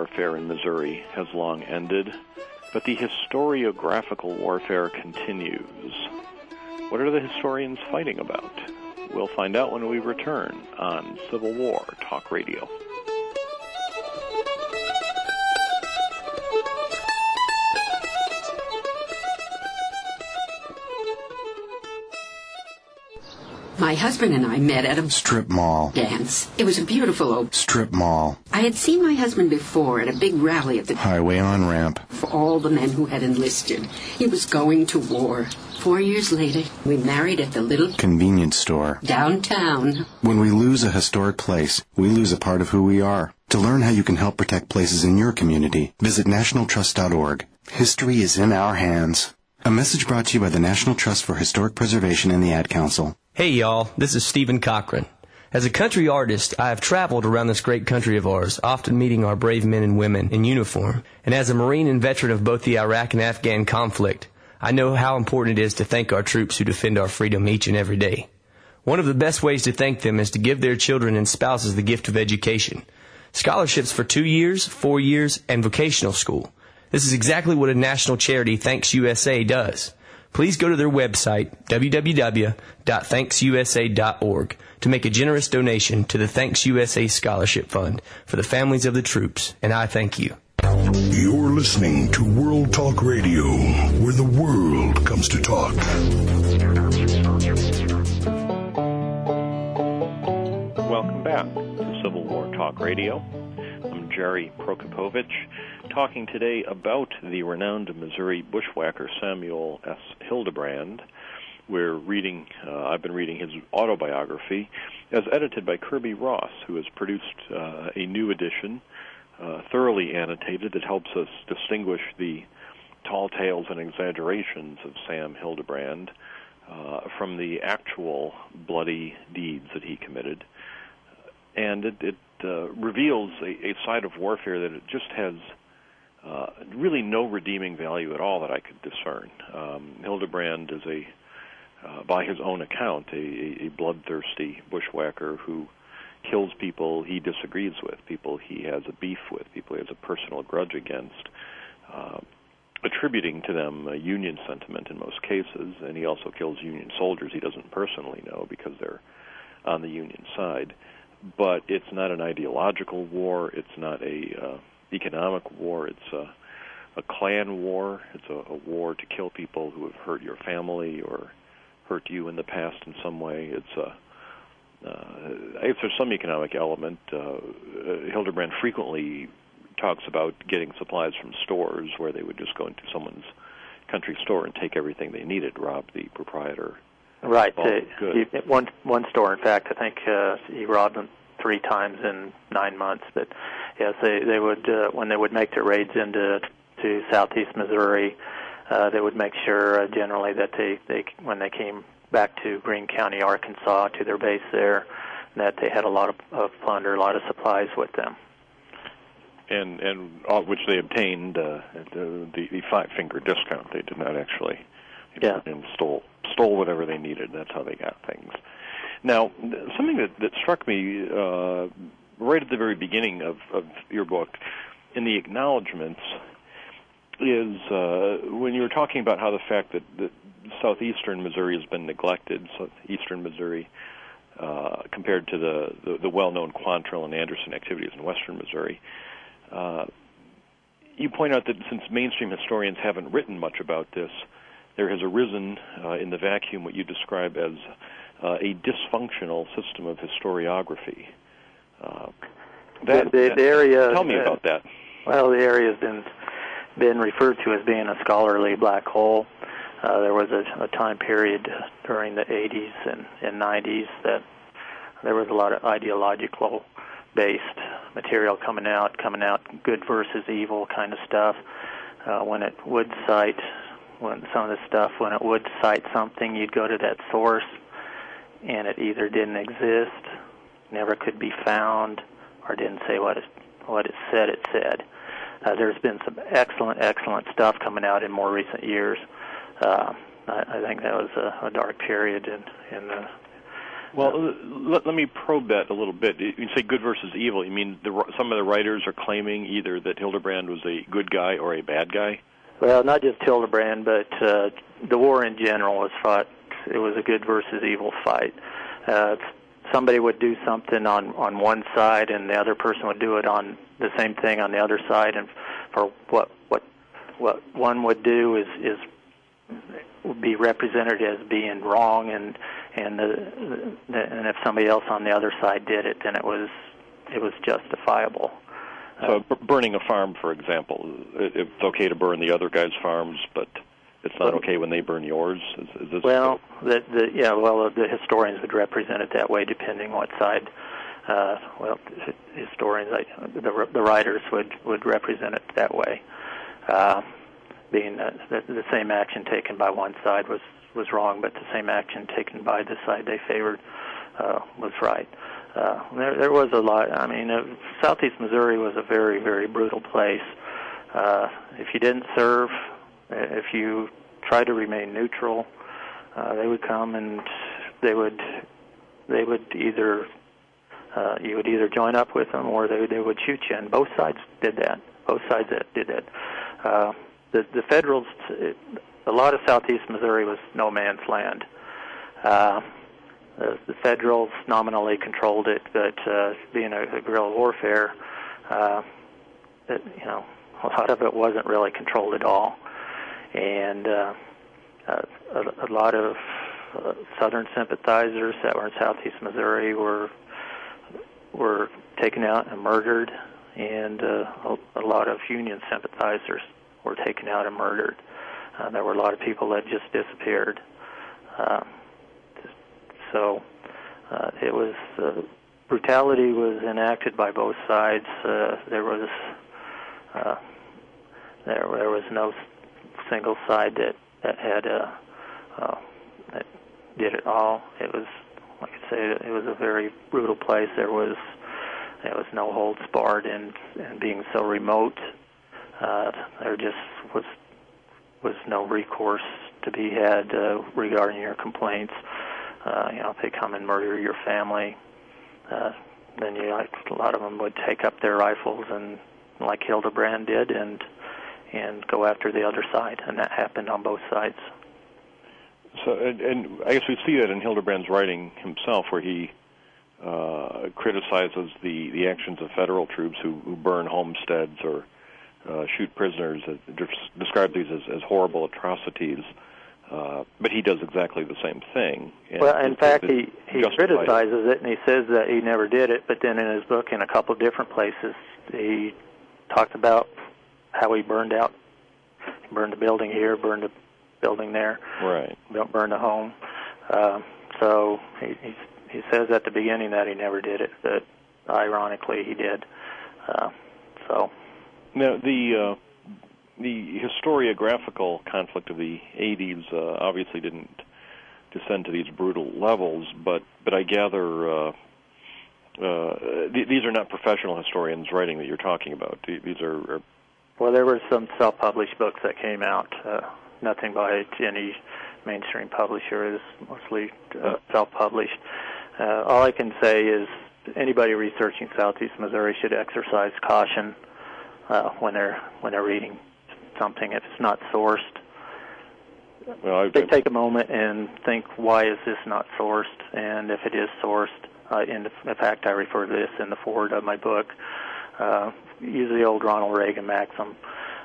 warfare in Missouri has long ended, but the historiographical warfare continues. What are the historians fighting about? We'll find out when we return on Civil War Talk Radio. My husband and I met at a strip mall dance. It was a beautiful old strip mall. I had seen my husband before at a big rally at the highway on ramp for all the men who had enlisted. He was going to war. Four years later, we married at the little convenience store downtown. When we lose a historic place, we lose a part of who we are. To learn how you can help protect places in your community, visit nationaltrust.org. History is in our hands. A message brought to you by the National Trust for Historic Preservation and the Ad Council. Hey y'all, this is Stephen Cochran. As a country artist, I have traveled around this great country of ours, often meeting our brave men and women in uniform. And as a Marine and veteran of both the Iraq and Afghan conflict, I know how important it is to thank our troops who defend our freedom each and every day. One of the best ways to thank them is to give their children and spouses the gift of education. Scholarships for two years, four years, and vocational school. This is exactly what a national charity, Thanks USA, does. Please go to their website, www.thanksusa.org, to make a generous donation to the Thanks USA Scholarship Fund for the families of the troops, and I thank you. You're listening to World Talk Radio, where the world comes to talk. Welcome back to Civil War Talk Radio. Jerry Prokopowicz, talking today about the renowned Missouri bushwhacker Samuel S. Hildebrand. We're reading, uh, I've been reading his autobiography as edited by Kirby Ross, who has produced uh, a new edition uh, thoroughly annotated that helps us distinguish the tall tales and exaggerations of Sam Hildebrand uh, from the actual bloody deeds that he committed. And it, it uh, reveals a, a, side of warfare that it just has uh, really no redeeming value at all that I could discern. Um, Hildebrand is a, uh, by his own account, a, a bloodthirsty bushwhacker who kills people he disagrees with, people he has a beef with, people he has a personal grudge against, uh, attributing to them a Union sentiment in most cases, and he also kills Union soldiers he doesn't personally know because they're on the Union side. But it's not an ideological war. It's not a uh, economic war. It's a, a clan war. It's a, a war to kill people who have hurt your family or hurt you in the past in some way. It's a uh, I guess there's some economic element. Uh, uh, Hildebrand frequently talks about getting supplies from stores where they would just go into someone's country store and take everything they needed, rob the proprietor. Right. Uh, he, one one store, in fact, I think uh, he robbed them three times in nine months. But yes, they they would uh, when they would make their raids into to southeast Missouri, uh, they would make sure uh, generally that they they when they came back to Greene County, Arkansas, to their base there, that they had a lot of, of plunder, a lot of supplies with them. And and all, which they obtained uh, the, the the five finger discount. They did not actually yeah. and stole stole whatever they needed. That's how they got things. Now, something that that struck me uh, right at the very beginning of of your book, in the acknowledgments, is uh, when you were talking about how the fact that, that southeastern Missouri has been neglected, southeastern Missouri, uh, compared to the, the, the well-known Quantrill and Anderson activities in western Missouri. Uh, you point out that since mainstream historians haven't written much about this, there has arisen uh, in the vacuum what you describe as uh, a dysfunctional system of historiography. Uh, that, the, the, area. Tell me about that. Well, the area has been been referred to as being a scholarly black hole. Uh, there was a, a time period during the 80s and, and 90s that there was a lot of ideological based material coming out, coming out good versus evil kind of stuff. Uh, when it would cite, when some of the stuff, when it would cite something, you'd go to that source, and it either didn't exist, never could be found, or didn't say what it what it said it said. Uh, there's been some excellent, excellent stuff coming out in more recent years uh, I, I think that was a, a dark period in in the Well, let, let me probe that a little bit. You say good versus evil. You mean the, some of the writers are claiming either that Hildebrand was a good guy or a bad guy? Well, not just Hildebrand, but uh, the war in general was fought. It was a good versus evil fight. Uh, somebody would do something on on one side, and the other person would do it on the same thing on the other side, and for what what what one would do is is would be represented as being wrong, and and the, the and if somebody else on the other side did it, then it was it was justifiable. So uh, burning a farm, for example, it's okay to burn the other guy's farms, but it's not okay when they burn yours. Is, is this well, the, the yeah, well, the historians would represent it that way, depending what side. Uh, well, historians, I, the the writers would would represent it that way, uh, being that the, the same action taken by one side was was wrong, but the same action taken by the side they favored uh, was right. Uh, there, there was a lot. I mean, uh, Southeast Missouri was a very, very brutal place. Uh, if you didn't serve, if you tried to remain neutral, uh, they would come and they would they would either uh, you would either join up with them or they they would shoot you. And both sides did that. Both sides did that. Uh, the the Federals, a lot of Southeast Missouri was no man's land. Uh, the, the Federals nominally controlled it, but uh, being a, a guerrilla warfare, uh, it, you know, a lot of it wasn't really controlled at all, and uh, uh, a, a lot of uh, Southern sympathizers that were in Southeast Missouri were were taken out and murdered, and uh, a, a lot of Union sympathizers were taken out and murdered. Uh, there were a lot of people that just disappeared. Uh, so uh, it was uh, brutality was enacted by both sides. Uh, there was uh, there there was no single side that that had uh, uh, that did it all. It was like I say, it was a very brutal place. There was there was no holds barred, and and being so remote, uh, there just was was no recourse to be had uh, regarding your complaints. Uh, you know, if they come and murder your family, uh, then you know, a lot of them would take up their rifles and, like Hildebrand did, and and go after the other side, and that happened on both sides. So, and, and I guess we see that in Hildebrand's writing himself, where he uh, criticizes the the actions of federal troops who, who burn homesteads or uh, shoot prisoners, uh, describe these as, as horrible atrocities. Uh, but he does exactly the same thing. well, in fact, he he criticizes it. it, and he says that he never did it. But then in his book, in a couple of different places, he talked about how he burned out, he burned a building here, burned a building there, right? Don't burn the home. Uh, so he, he he says at the beginning that he never did it, but ironically he did. Uh, so now the. Uh, the historiographical conflict of the 80s uh, obviously didn't descend to these brutal levels, but but I gather uh, uh, th- these are not professional historians writing that you're talking about. These are, are well, there were some self-published books that came out. Uh, nothing by any mainstream publisher is mostly uh, uh. self-published. Uh, all I can say is anybody researching Southeast Missouri should exercise caution uh, when they're when they're reading something if it's not sourced. Well, they take a moment and think, why is this not sourced? And if it is sourced, uh, in, in fact, I refer to this in the foreword of my book. Uh, use the old Ronald Reagan maxim: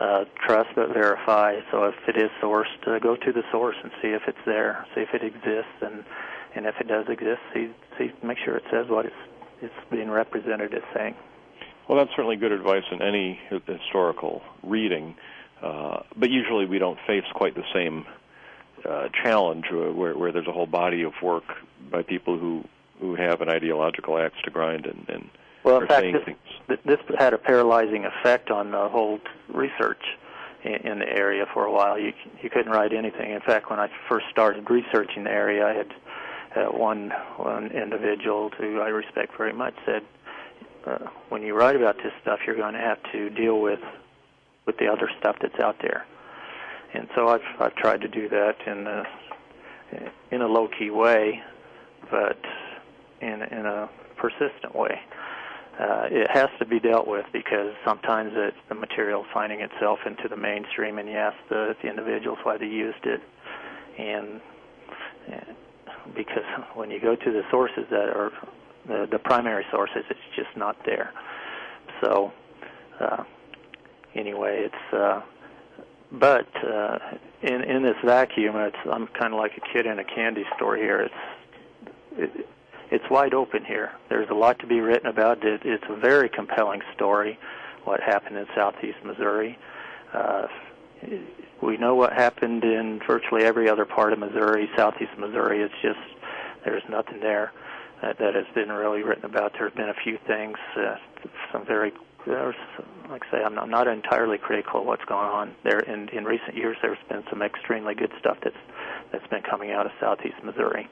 uh, trust but verify. So if it is sourced, uh, go to the source and see if it's there, see if it exists, and and if it does exist, see see make sure it says what it's it's being represented as saying. Well, that's certainly good advice in any historical reading. Uh, but usually we don't face quite the same uh, challenge uh, where, where there's a whole body of work by people who, who have an ideological axe to grind and, and well, in fact, this, this, had a paralyzing effect on the whole research in, in the area for a while. You you couldn't write anything. In fact, when I first started researching the area, I had uh, one one individual who I respect very much said, uh, "When you write about this stuff, you're going to have to deal with with the other stuff that's out there. And so I've I've tried to do that in a in a low key way, but in in a persistent way. Uh, it has to be dealt with because sometimes it, the material finding itself into the mainstream, and you ask the, the individuals why they used it, and, and because when you go to the sources that are the, the primary sources, it's just not there. So uh, anyway, it's uh, but uh, in in this vacuum, it's I'm kind of like a kid in a candy store here. It's it, it's wide open here. There's a lot to be written about it. It's a very compelling story, what happened in southeast Missouri. Uh, we know what happened in virtually every other part of Missouri, southeast Missouri. It's just there's nothing there that, that has been really written about. There have been a few things, uh, some very there's, like I say, I'm not, I'm not entirely critical of what's going on there. In in recent years, there's been some extremely good stuff that's that's been coming out of southeast Missouri.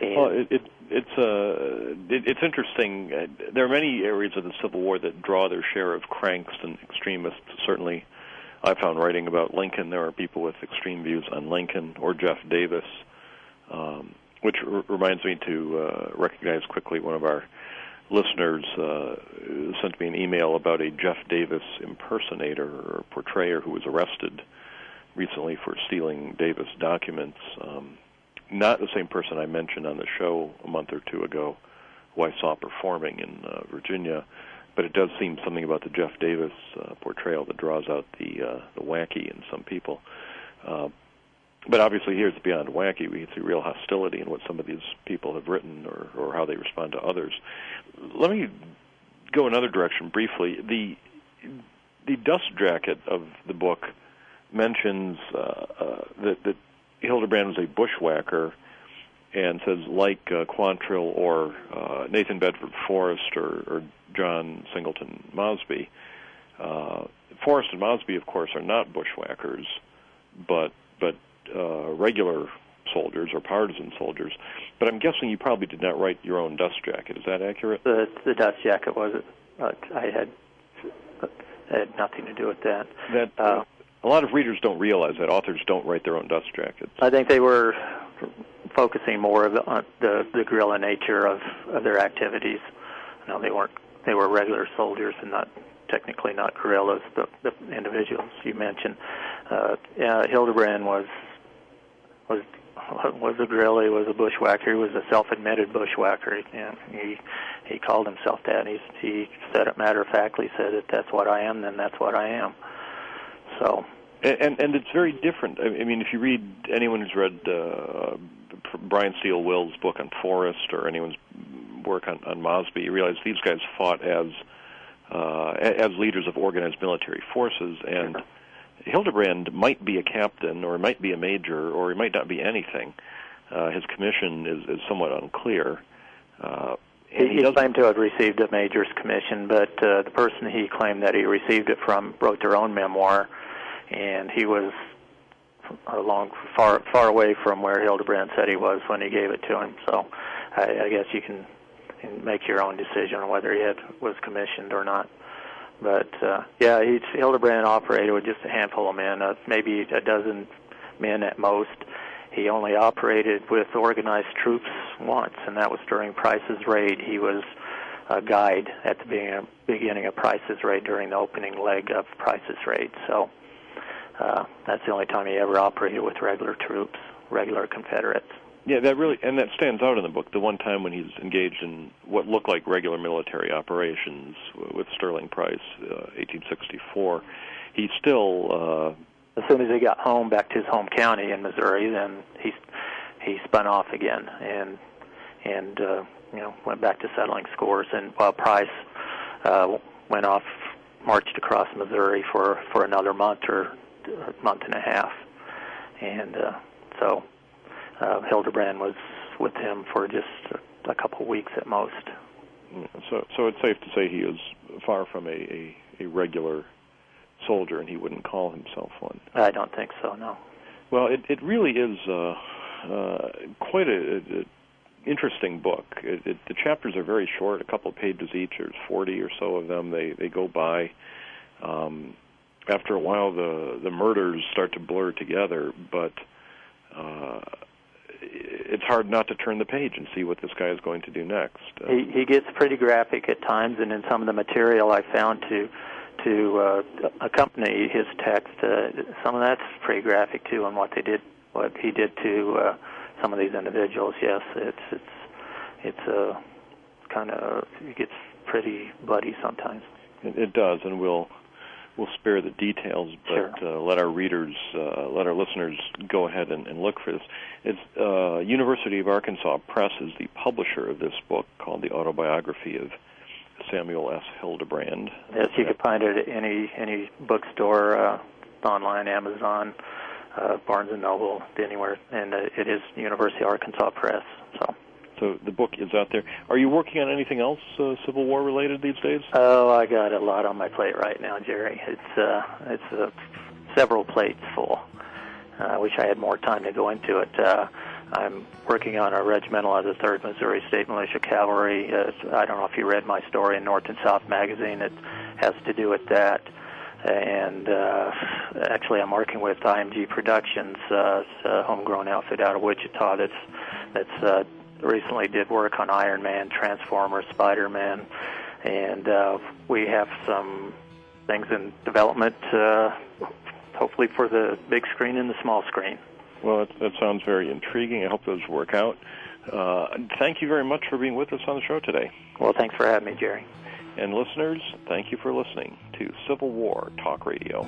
And well, it, it it's uh it, it's interesting. Uh, there are many areas of the Civil War that draw their share of cranks and extremists. Certainly, I found writing about Lincoln. There are people with extreme views on Lincoln or Jeff Davis, um, which r- reminds me to uh, recognize quickly one of our listeners uh, sent me an email about a Jeff Davis impersonator or portrayer who was arrested recently for stealing Davis documents. Um, not the same person I mentioned on the show a month or two ago, who I saw performing in uh, Virginia, but it does seem something about the Jeff Davis uh, portrayal that draws out the uh, the wacky in some people. Uh, but obviously, here it's beyond wacky. We see real hostility in what some of these people have written or, or how they respond to others. Let me go another direction briefly. The the dust jacket of the book mentions uh, uh, that, that Hildebrand was a bushwhacker and says, like uh, Quantrill or uh, Nathan Bedford Forrest or, or John Singleton Mosby. Uh, Forrest and Mosby, of course, are not bushwhackers, but but uh, regular soldiers or partisan soldiers. But I'm guessing you probably did not write your own dust jacket. Is that accurate? The the dust jacket was uh, I had had nothing to do with that. That uh, a lot of readers don't realize that authors don't write their own dust jackets. I think they were focusing more of the, on the the guerrilla nature of of their activities. No, they weren't. They were regular soldiers and not technically not guerrillas. The, the individuals you mentioned. Uh, yeah, Hildebrand was was was a guerrilla. He was a bushwhacker. He was a self-admitted bushwhacker. And he he called himself that. He's, he said it matter of factly. Said that that's what I am. Then that's what I am. So. And, and and it's very different. I mean, if you read anyone who's read uh, Brian Steel Wills' book on Forrest or anyone's work on, on Mosby, you realize these guys fought as uh, as leaders of organized military forces, and Hildebrand might be a captain or might be a major or he might not be anything. Uh, his commission is, is somewhat unclear. Uh, he, he claimed to have received a major's commission, but uh, the person he claimed that he received it from wrote their own memoir, and he was a long far far away from where Hildebrand said he was when he gave it to him. So I, I guess you can, can make your own decision on whether he had was commissioned or not. But uh, yeah, he's, Hildebrand operated with just a handful of men, uh, maybe a dozen men at most. He only operated with organized troops once, and that was during Price's raid. He was a guide at the beginning of Price's raid during the opening leg of Price's raid. So uh, that's the only time he ever operated with regular troops, regular Confederates. Yeah, that really and that stands out in the book. The one time when he's engaged in what looked like regular military operations with Sterling Price, uh, 1864, he still. Uh, as soon as he got home back to his home county in Missouri, then he he spun off again and and uh, you know went back to settling scores. And while Price uh, went off, marched across Missouri for for another month or a month and a half, and uh, so uh, Hildebrand was with him for just a, a couple of weeks at most. So, so it's safe to say he is far from a, a, a regular soldier, and he wouldn't call himself one. I don't think so. No. Well, it it really is uh, uh, quite a, a interesting book. It, it, the chapters are very short, a couple of pages each. There's 40 or so of them. They they go by. Um, after a while, the the murders start to blur together, but uh, it's hard not to turn the page and see what this guy is going to do next. Uh, he he gets pretty graphic at times, and in some of the material I found to to uh, accompany his text, uh, some of that's pretty graphic too on what they did, what he did to uh, some of these individuals. Yes, it's it's it's a uh, kind of it gets pretty bloody sometimes. It, it does, and we'll we'll spare the details, but sure. uh, let our readers, uh, let our listeners go ahead and, and look for this. It's uh, University of Arkansas Press is the publisher of this book called The Autobiography of Samuel S. Hildebrand. Yes, you can find it at any any bookstore, uh, online, Amazon, uh, Barnes and Noble, anywhere, and uh, it is University of Arkansas Press. So. So the book is out there. Are you working on anything else uh, Civil War related these days? Oh, I got a lot on my plate right now, Jerry. It's uh, it's uh, several plates full. Uh, I wish I had more time to go into it. Uh, I'm working on a regimental of the Third Missouri State Militia Cavalry. I don't know if you read my story in North and South magazine. It has to do with that. And uh, actually, I'm working with IMG Productions, uh, a homegrown outfit out of Wichita that's that's uh, recently did work on Iron Man, Transformers, Spider Man, and uh, we have some things in development, uh, hopefully for the big screen and the small screen. Well, that, that sounds very intriguing. I hope those work out. Uh, thank you very much for being with us on the show today. Well, thanks for having me, Jerry. And listeners, thank you for listening to Civil War Talk Radio.